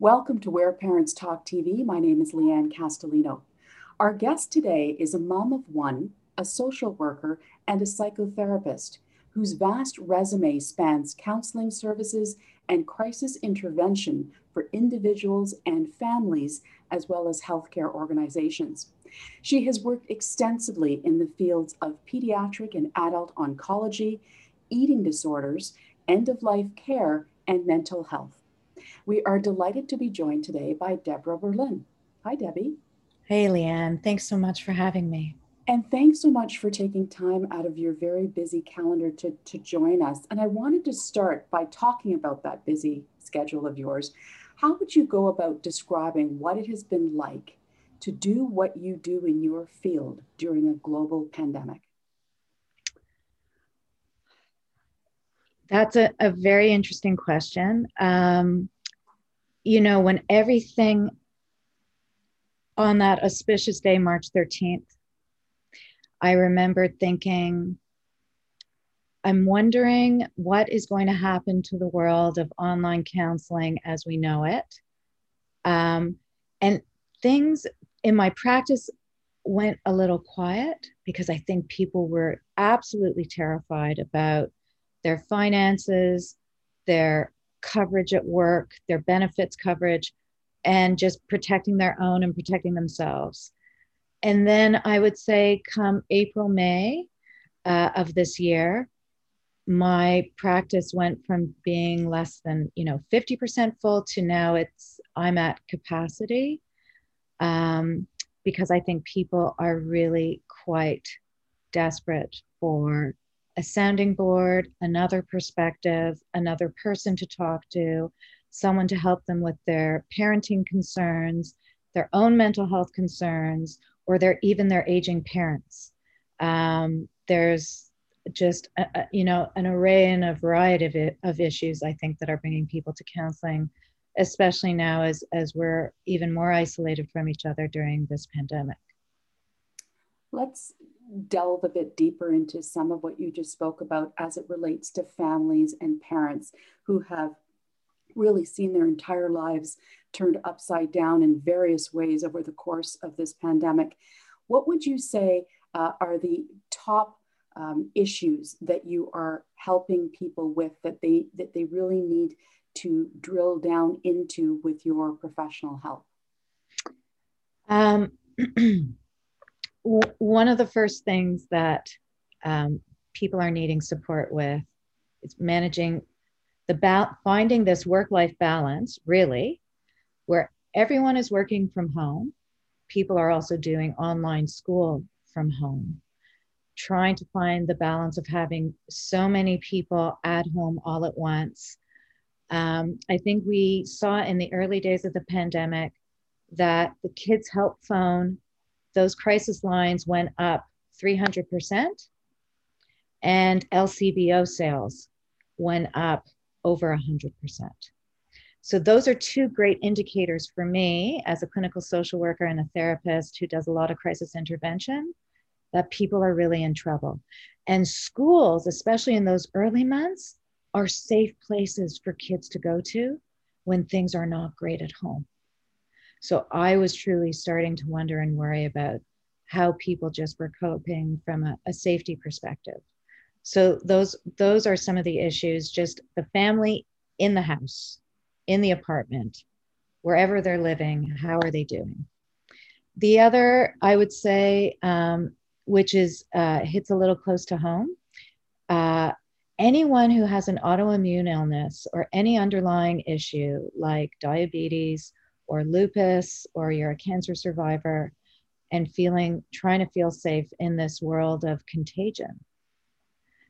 Welcome to Where Parents Talk TV. My name is Leanne Castellino. Our guest today is a mom of one, a social worker, and a psychotherapist whose vast resume spans counseling services and crisis intervention for individuals and families, as well as healthcare organizations. She has worked extensively in the fields of pediatric and adult oncology, eating disorders, end of life care, and mental health. We are delighted to be joined today by Deborah Berlin. Hi, Debbie. Hey, Leanne. Thanks so much for having me. And thanks so much for taking time out of your very busy calendar to, to join us. And I wanted to start by talking about that busy schedule of yours. How would you go about describing what it has been like to do what you do in your field during a global pandemic? That's a, a very interesting question. Um, you know, when everything on that auspicious day, March 13th, I remember thinking, I'm wondering what is going to happen to the world of online counseling as we know it. Um, and things in my practice went a little quiet because I think people were absolutely terrified about their finances, their coverage at work, their benefits coverage, and just protecting their own and protecting themselves. And then I would say, come April, May uh, of this year, my practice went from being less than you know 50% full to now it's i'm at capacity um, because i think people are really quite desperate for a sounding board, another perspective, another person to talk to, someone to help them with their parenting concerns, their own mental health concerns, or their even their aging parents. Um, there's just a, a, you know an array and a variety of, it, of issues I think that are bringing people to counseling, especially now as as we're even more isolated from each other during this pandemic. Let's delve a bit deeper into some of what you just spoke about as it relates to families and parents who have really seen their entire lives turned upside down in various ways over the course of this pandemic. What would you say uh, are the top um, issues that you are helping people with that they that they really need to drill down into with your professional help? Um, one of the first things that um, people are needing support with is managing the ba- finding this work-life balance really where everyone is working from home. People are also doing online school from home. Trying to find the balance of having so many people at home all at once. Um, i think we saw in the early days of the pandemic that the kids help phone those crisis lines went up 300%, and LCBO sales went up over 100%. So, those are two great indicators for me as a clinical social worker and a therapist who does a lot of crisis intervention that people are really in trouble. And schools, especially in those early months, are safe places for kids to go to when things are not great at home. So I was truly starting to wonder and worry about how people just were coping from a, a safety perspective. So those those are some of the issues. Just the family in the house, in the apartment, wherever they're living, how are they doing? The other, I would say, um, which is uh, hits a little close to home. Uh, anyone who has an autoimmune illness or any underlying issue like diabetes or lupus or you're a cancer survivor and feeling trying to feel safe in this world of contagion.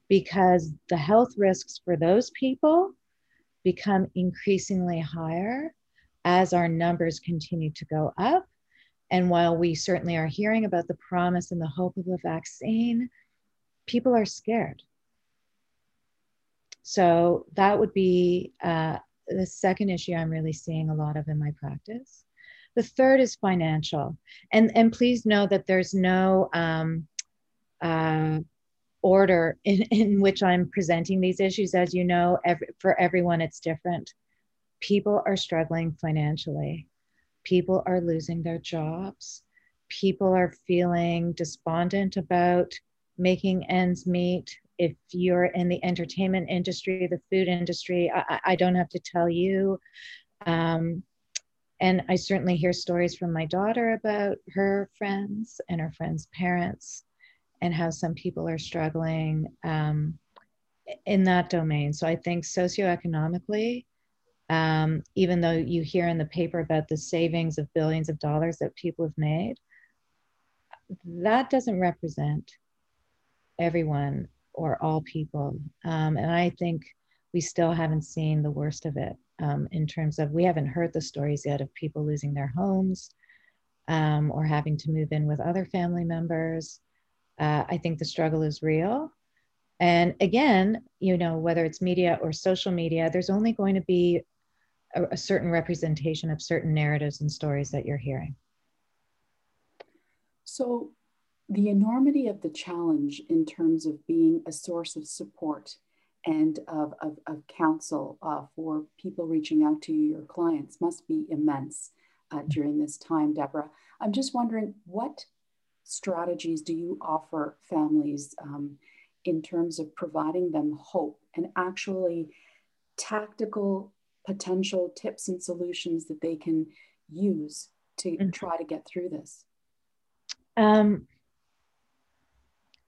Because the health risks for those people become increasingly higher as our numbers continue to go up. And while we certainly are hearing about the promise and the hope of a vaccine people are scared. So that would be uh, the second issue I'm really seeing a lot of in my practice. The third is financial. And, and please know that there's no um, uh, order in, in which I'm presenting these issues. As you know, every, for everyone, it's different. people are struggling financially, people are losing their jobs, people are feeling despondent about making ends meet. If you're in the entertainment industry, the food industry, I, I don't have to tell you. Um, and I certainly hear stories from my daughter about her friends and her friends' parents and how some people are struggling um, in that domain. So I think socioeconomically, um, even though you hear in the paper about the savings of billions of dollars that people have made, that doesn't represent everyone or all people. Um, and I think we still haven't seen the worst of it um, in terms of we haven't heard the stories yet of people losing their homes um, or having to move in with other family members. Uh, I think the struggle is real. And again, you know, whether it's media or social media, there's only going to be a, a certain representation of certain narratives and stories that you're hearing. So, the enormity of the challenge in terms of being a source of support and of, of, of counsel uh, for people reaching out to you, your clients, must be immense uh, during this time, Deborah. I'm just wondering what strategies do you offer families um, in terms of providing them hope and actually tactical potential tips and solutions that they can use to mm-hmm. try to get through this? Um,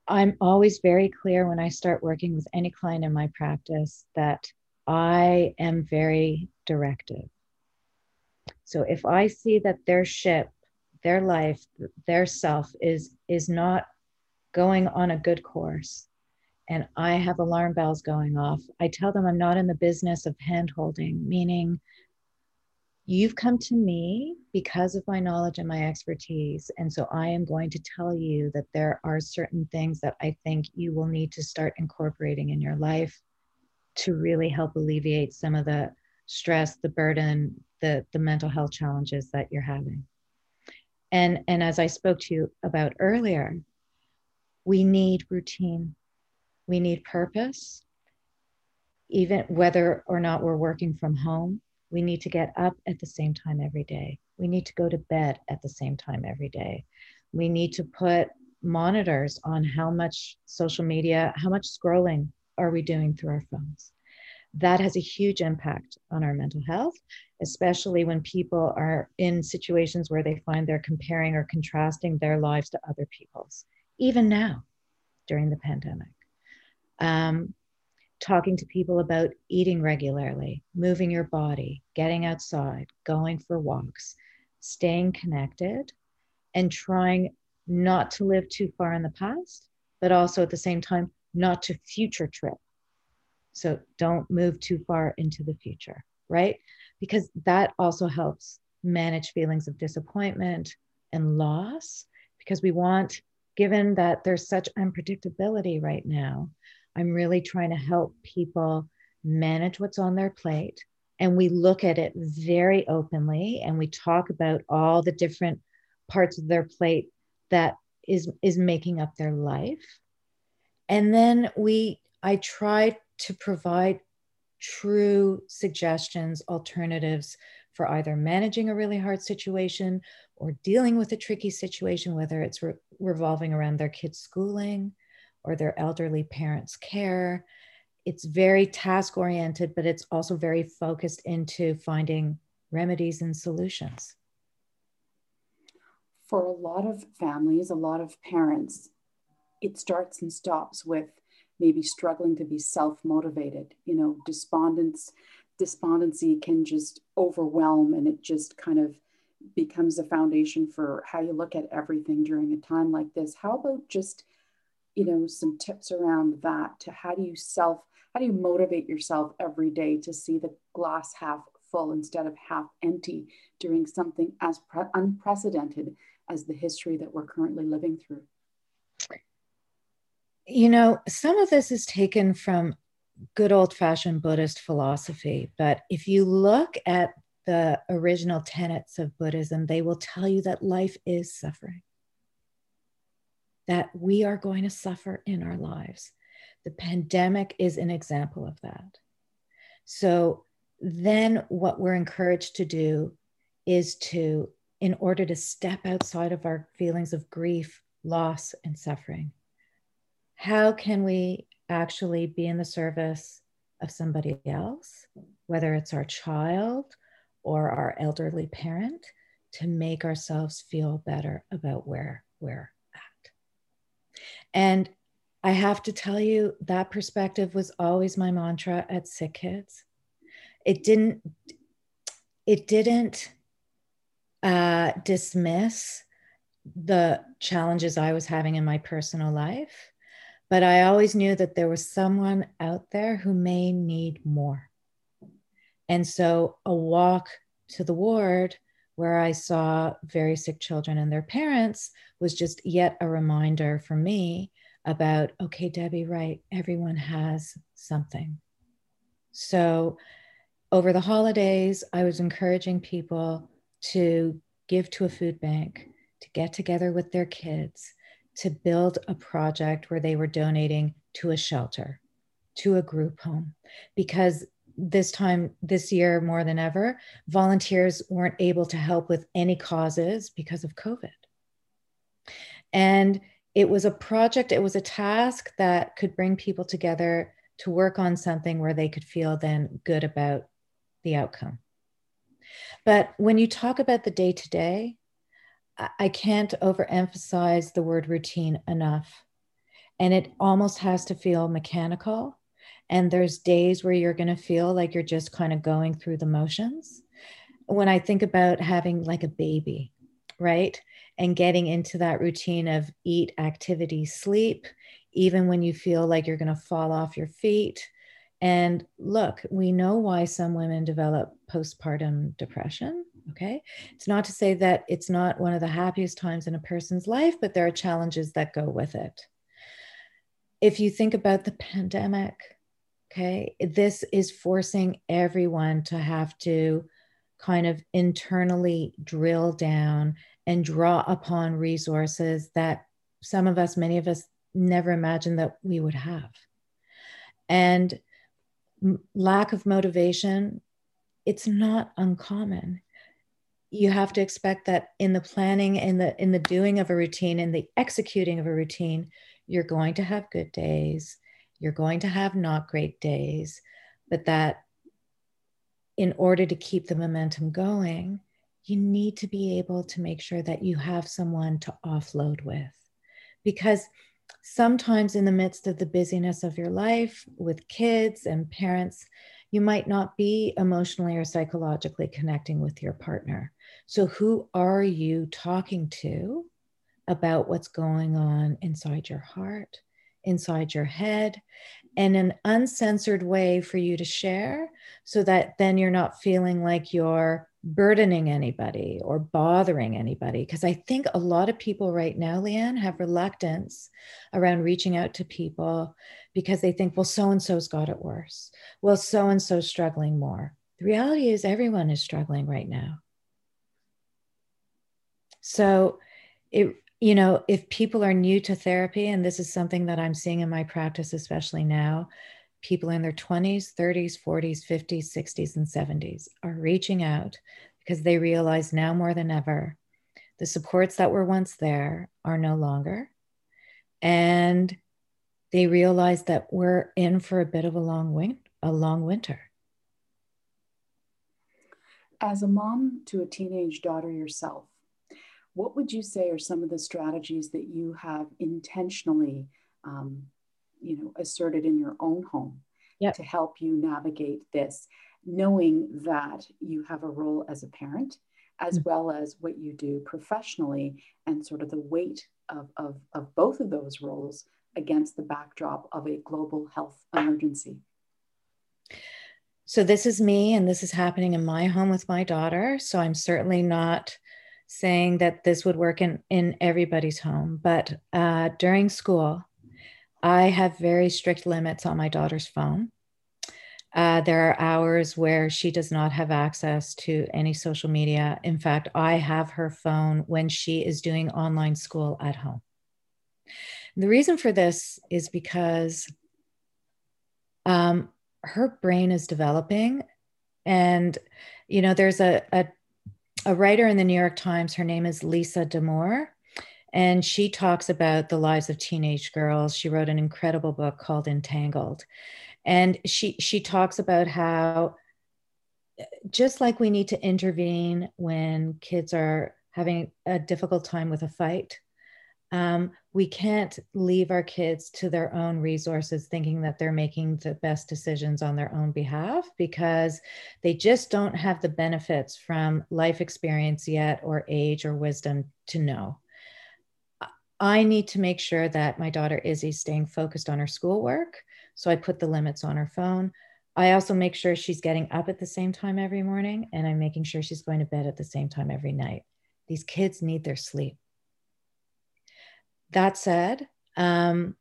I'm always very clear when I start working with any client in my practice that I am very directive. So if I see that their ship, their life, their self is is not going on a good course and I have alarm bells going off, I tell them I'm not in the business of hand holding, meaning You've come to me because of my knowledge and my expertise. And so I am going to tell you that there are certain things that I think you will need to start incorporating in your life to really help alleviate some of the stress, the burden, the, the mental health challenges that you're having. And, and as I spoke to you about earlier, we need routine, we need purpose, even whether or not we're working from home we need to get up at the same time every day. We need to go to bed at the same time every day. We need to put monitors on how much social media, how much scrolling are we doing through our phones. That has a huge impact on our mental health, especially when people are in situations where they find they're comparing or contrasting their lives to other people's, even now during the pandemic. Um, talking to people about eating regularly, moving your body, getting outside, going for walks, staying connected, and trying not to live too far in the past, but also at the same time, not to future trip. So don't move too far into the future, right? Because that also helps manage feelings of disappointment and loss because we want, given that there's such unpredictability right now, I'm really trying to help people manage what's on their plate. And we look at it very openly and we talk about all the different parts of their plate that is, is making up their life. And then we, I try to provide true suggestions, alternatives for either managing a really hard situation or dealing with a tricky situation, whether it's re- revolving around their kids' schooling or their elderly parents' care. It's very task oriented, but it's also very focused into finding remedies and solutions. For a lot of families, a lot of parents, it starts and stops with maybe struggling to be self motivated. You know, despondence, despondency can just overwhelm and it just kind of becomes the foundation for how you look at everything during a time like this. How about just you know some tips around that to how do you self how do you motivate yourself every day to see the glass half full instead of half empty during something as pre- unprecedented as the history that we're currently living through? You know some of this is taken from good old fashioned buddhist philosophy but if you look at the original tenets of buddhism they will tell you that life is suffering that we are going to suffer in our lives. The pandemic is an example of that. So then what we're encouraged to do is to, in order to step outside of our feelings of grief, loss, and suffering, how can we actually be in the service of somebody else, whether it's our child or our elderly parent, to make ourselves feel better about where we're. And I have to tell you, that perspective was always my mantra at Sick Kids. It didn't, it didn't uh, dismiss the challenges I was having in my personal life, but I always knew that there was someone out there who may need more. And so a walk to the ward where I saw very sick children and their parents was just yet a reminder for me about okay, Debbie, right, everyone has something. So over the holidays, I was encouraging people to give to a food bank, to get together with their kids, to build a project where they were donating to a shelter, to a group home, because this time this year more than ever volunteers weren't able to help with any causes because of covid. And it was a project it was a task that could bring people together to work on something where they could feel then good about the outcome. But when you talk about the day to day i can't overemphasize the word routine enough. And it almost has to feel mechanical and there's days where you're going to feel like you're just kind of going through the motions. When i think about having like a baby right and getting into that routine of eat activity sleep even when you feel like you're going to fall off your feet and look we know why some women develop postpartum depression okay? It's not to say that it's not one of the happiest times in a person's life but there are challenges that go with it. If you think about the pandemic Okay. This is forcing everyone to have to kind of internally drill down and draw upon resources that some of us, many of us, never imagined that we would have. And lack of motivation, it's not uncommon. You have to expect that in the planning, in the in the doing of a routine, in the executing of a routine, you're going to have good days you're going to have not great days, but that in order to keep the momentum going, you need to be able to make sure that you have someone to offload with. Because sometimes, in the midst of the busyness of your life with kids and parents, you might not be emotionally or psychologically connecting with your partner. So, who are you talking to about what's going on inside your heart? Inside your head in an uncensored way for you to share so that then you're not feeling like you're burdening anybody or bothering anybody. Because I think a lot of people right now, Leanne, have reluctance around reaching out to people because they think, well, so and so's got it worse. Well, so and so's struggling more. The reality is, everyone is struggling right now. So it you know, if people are new to therapy, and this is something that I'm seeing in my practice, especially now, people in their 20s, 30s, 40s, 50s, 60s, and 70s are reaching out because they realize now more than ever the supports that were once there are no longer. And they realize that we're in for a bit of a long win- a long winter. As a mom to a teenage daughter yourself, what would you say are some of the strategies that you have intentionally um, you know asserted in your own home yep. to help you navigate this knowing that you have a role as a parent as mm-hmm. well as what you do professionally and sort of the weight of, of, of both of those roles against the backdrop of a global health emergency so this is me and this is happening in my home with my daughter so i'm certainly not saying that this would work in, in everybody's home. But uh, during school, I have very strict limits on my daughter's phone. Uh, there are hours where she does not have access to any social media. In fact, I have her phone when she is doing online school at home. The reason for this is because um, her brain is developing And, you know, there's a, a, a writer in the New York Times, her name is Lisa Damour, and she talks about the lives of teenage girls. She wrote an incredible book called Untangled. And she she talks about how just like we need to intervene when kids are having a difficult time with a fight, um, we can't leave our kids to their own resources thinking that they're making the best decisions on their own behalf because they just don't have the benefits from life experience yet or age or wisdom to know. I need to make sure that my daughter Izzy's staying focused on her schoolwork. So I put the limits on her phone. I also make sure she's getting up at the same time every morning and I'm making sure she's going to bed at the same time every night. These kids need their sleep. That said, um,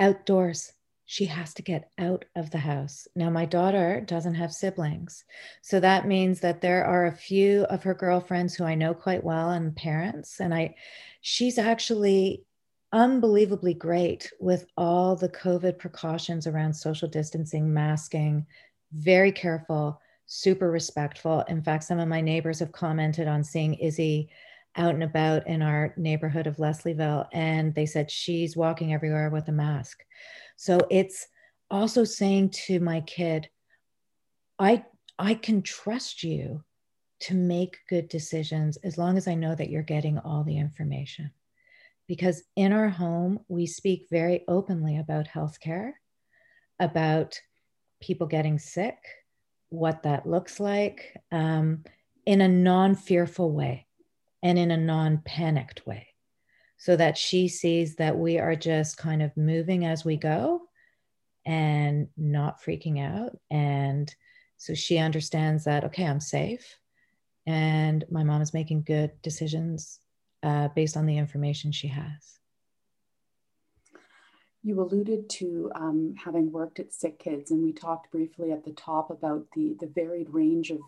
outdoors, she has to get out of the house. Now, my daughter doesn't have siblings. So that means that there are a few of her girlfriends who I know quite well and parents. And I, she's actually unbelievably great with all the COVID precautions around social distancing, masking, very careful, super respectful. In fact, some of my neighbors have commented on seeing Izzy out and about in our neighborhood of Leslieville, and they said she's walking everywhere with a mask. So it's also saying to my kid, I I can trust you to make good decisions as long as I know that you're getting all the information. Because in our home, we speak very openly about healthcare, about people getting sick, what that looks like um, in a non fearful way and in a non panicked way so that she sees that we are just kind of moving as we go and not freaking out. And so she understands that, okay, I'm safe and my mom is making good decisions uh, based on the information she has. You alluded to um, having worked at Sick Kids, and we talked briefly at the top about the, the varied range of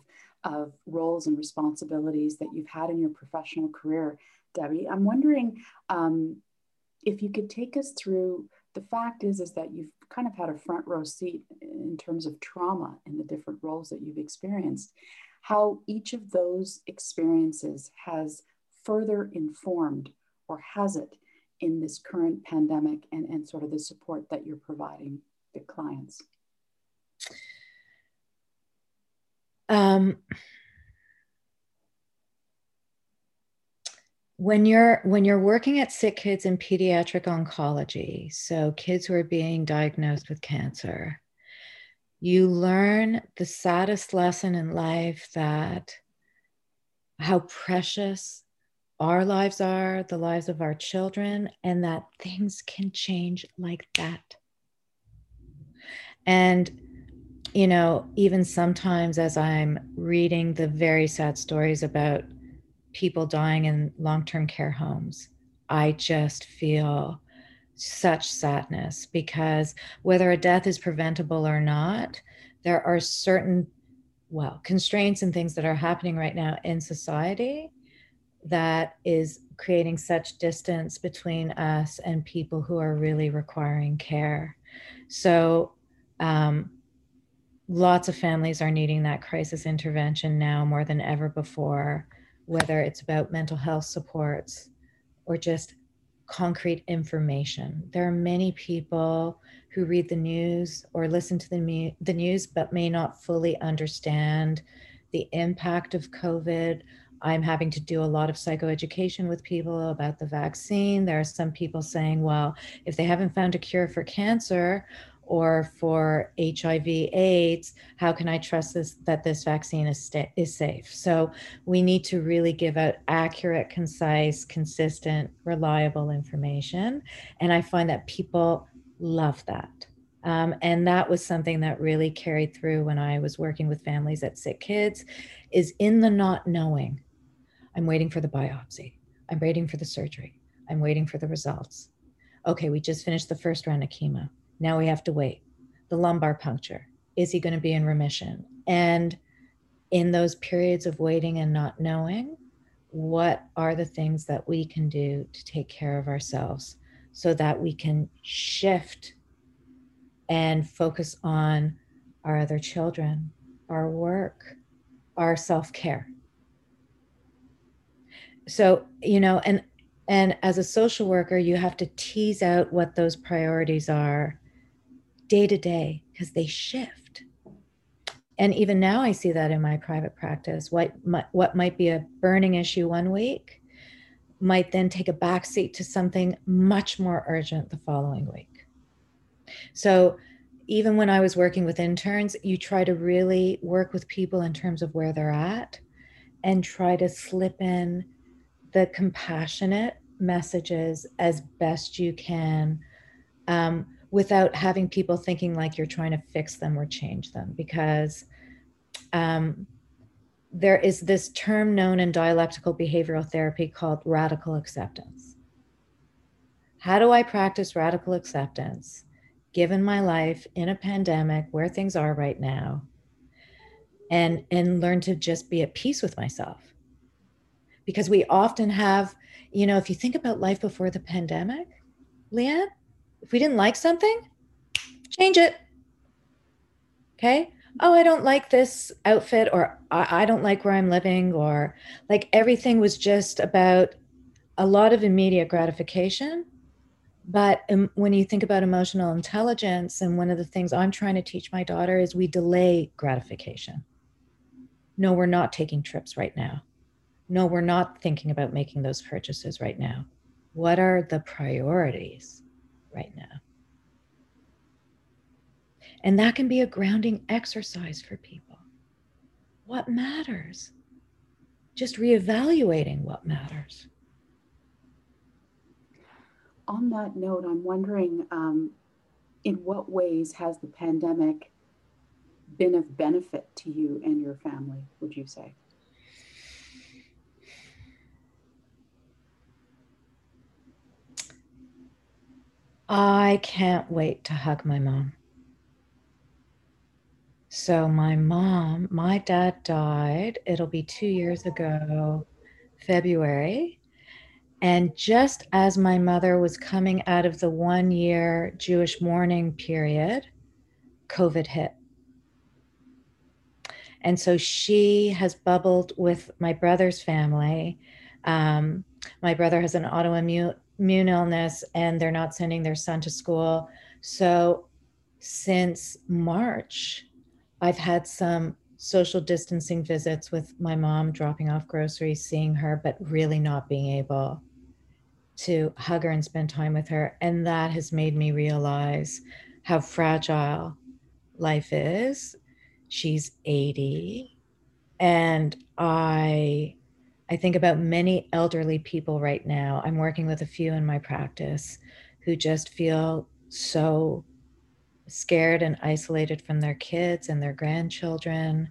of roles and responsibilities that you've had in your professional career, Debbie. I'm wondering um, if you could take us through. The fact is, is that you've kind of had a front row seat in terms of trauma in the different roles that you've experienced. How each of those experiences has further informed, or has it, in this current pandemic and, and sort of the support that you're providing the clients? Um, when you're when you're working at sick kids in pediatric oncology so kids who are being diagnosed with cancer you learn the saddest lesson in life that how precious our lives are the lives of our children and that things can change like that. And you know, even sometimes as I'm reading the very sad stories about people dying in long term care homes, I just feel such sadness because whether a death is preventable or not, there are certain, well, constraints and things that are happening right now in society that is creating such distance between us and people who are really requiring care. So, um, lots of families are needing that crisis intervention now more than ever before, whether it's about mental health supports or just concrete information. There are many people who read the news or listen to the, mu- the news but may not fully understand the impact of COVID. I'm having to do a lot of psychoeducation with people about the vaccine. There are some people saying, well, if they haven't found a cure for cancer, or for HIV AIDS, how can I trust this that this vaccine is sta- is safe? So we need to really give out accurate, concise, consistent, reliable information, and I find that people love that. Um, and that was something that really carried through when I was working with families at Sick Kids, is in the not knowing. I'm waiting for the biopsy. I'm waiting for the surgery. I'm waiting for the results. Okay, we just finished the first round of chemo now we have to wait. The lumbar puncture. Is he going to be in remission? And in those periods of waiting and not knowing, what are the things that we can do to take care of ourselves so that we can shift and focus on our other children, our work, our self care. So, you know, and and as a social worker, you have to tease out what those priorities are day to day because they shift. And even now, I see that in my private practice. What, what might be a burning issue one week might then take a backseat to something much more urgent the following week. So, even when I was working with interns, you try to really work with people in terms of where they're at and try to slip in the compassionate messages as best you can um, without having people thinking like you're trying to fix them or change them because um, there is this term known in dialectical behavioral therapy called radical acceptance. How do I practice radical acceptance given my life in a pandemic where things are right now and and learn to just be at peace with myself? Because we often have, you know, if you think about life before the pandemic, Leanne, if we didn't like something, change it. Okay oh, I don't like this outfit, or I, I don't like where I'm living, or like everything was just about a lot of immediate gratification. But um, when you think about emotional intelligence, and one of the things I'm trying to teach my daughter is we delay gratification. No, we're not taking trips right now. No, we're not thinking about making those purchases right now. What are the priorities right now? And that can be a grounding exercise for people. What matters? Just reevaluating what matters. On that note, I'm wondering um, in what ways has the pandemic been of benefit to you and your family, would you say? I can't wait to hug my mom. So my mom, my dad died, it'll be two years ago, February. And just as my mother was coming out of the one year Jewish mourning period, COVID hit. And so she has bubbled with my brother's family. Um, my brother has an autoimmune illness and they're not sending their son to school. So since March, I've had some social distancing visits with my mom, dropping off groceries, seeing her, but really not being able to hug her and spend time with her. And that has made me realize how fragile life is. She's 80. And I I think about many elderly people right now. I'm working with a few in my practice who just feel so scared and isolated from their kids and their grandchildren.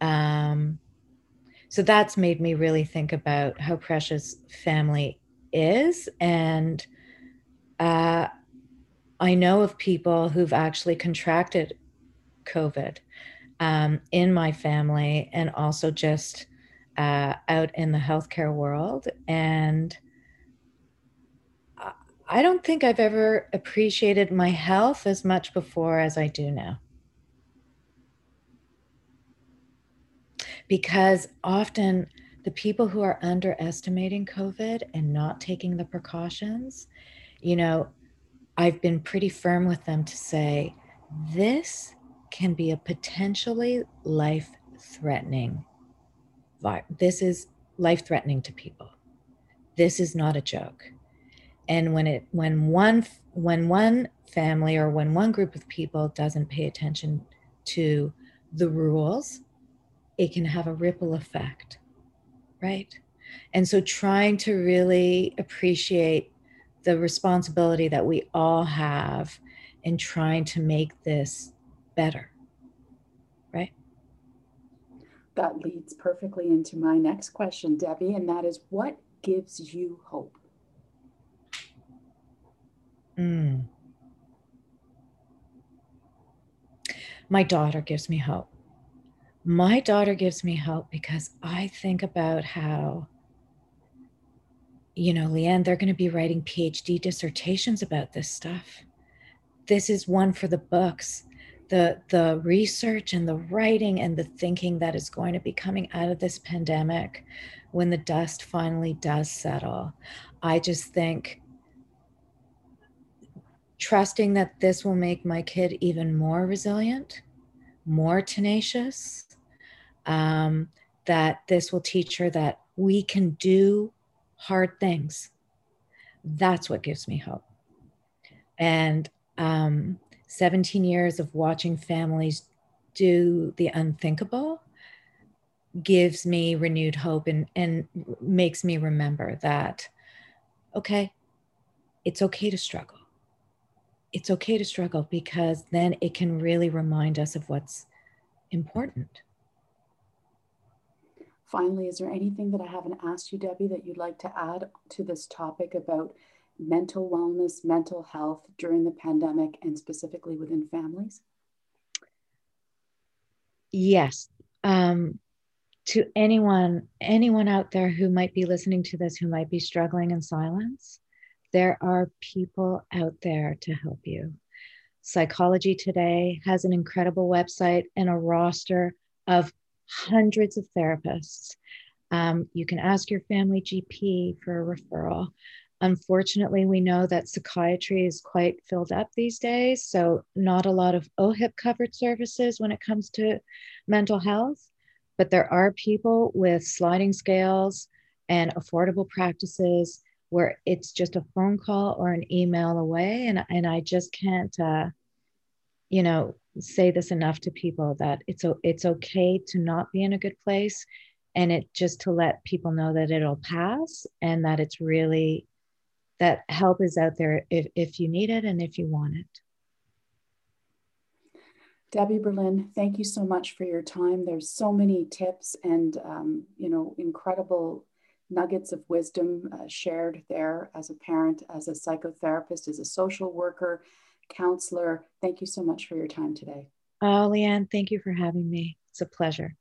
Um, so that's made me really think about how precious family is. And uh, I know of people who've actually contracted COVID um, in my family and also just uh, out in the healthcare world. And I don't think I've ever appreciated my health as much before as I do now. Because often the people who are underestimating COVID and not taking the precautions, you know, I've been pretty firm with them to say, this can be a potentially life threatening. This is life threatening to people. This is not a joke. And when it when one when one family or when one group of people doesn't pay attention to the rules it can have a ripple effect right? And so trying to really appreciate the responsibility that we all have in trying to make this better right that leads perfectly into my next question debbie and that is what gives you hope Mm. My daughter gives me hope. My daughter gives me hope because I think about how, you know, Leanne, they're going to be writing PhD dissertations about this stuff. This is one for the books. The the research and the writing and the thinking that is going to be coming out of this pandemic when the dust finally does settle i just think trusting that this will make my kid even more resilient more tenacious um, that this will teach her that we can do hard things. That's what gives me hope. And um, 17 years of watching families do the unthinkable gives me renewed hope and, and makes me remember that, okay, it's okay to struggle. It's okay to struggle because then it can really remind us of what's important. Finally, is there anything that I haven't asked you, Debbie, that you'd like to add to this topic about mental wellness, mental health during the pandemic, and specifically within families? Yes. Um, to anyone, anyone out there who might be listening to this, who might be struggling in silence, there are people out there to help you. Psychology Today has an incredible website and a roster of hundreds of therapists. Um, you can ask your family GP for a referral. Unfortunately, we know that psychiatry is quite filled up these days, so not a lot of OHIP covered services when it comes to mental health. But there are people with sliding scales and affordable practices where it's just a phone call or an email away. And, and I just can't, uh, you know, say this enough to people that it's, it's okay to not be in a good place and it just to let people know that it'll pass and that it's really that help is out there if, if you need it and if you want it. Debbie Berlin, thank you so much for your time. There's so many tips and um, you know incredible nuggets of wisdom uh, shared there as a parent, as a psychotherapist, as a social worker, counselor. Thank you so much for your time today. Oh, Leanne, thank you for having me. It's a pleasure.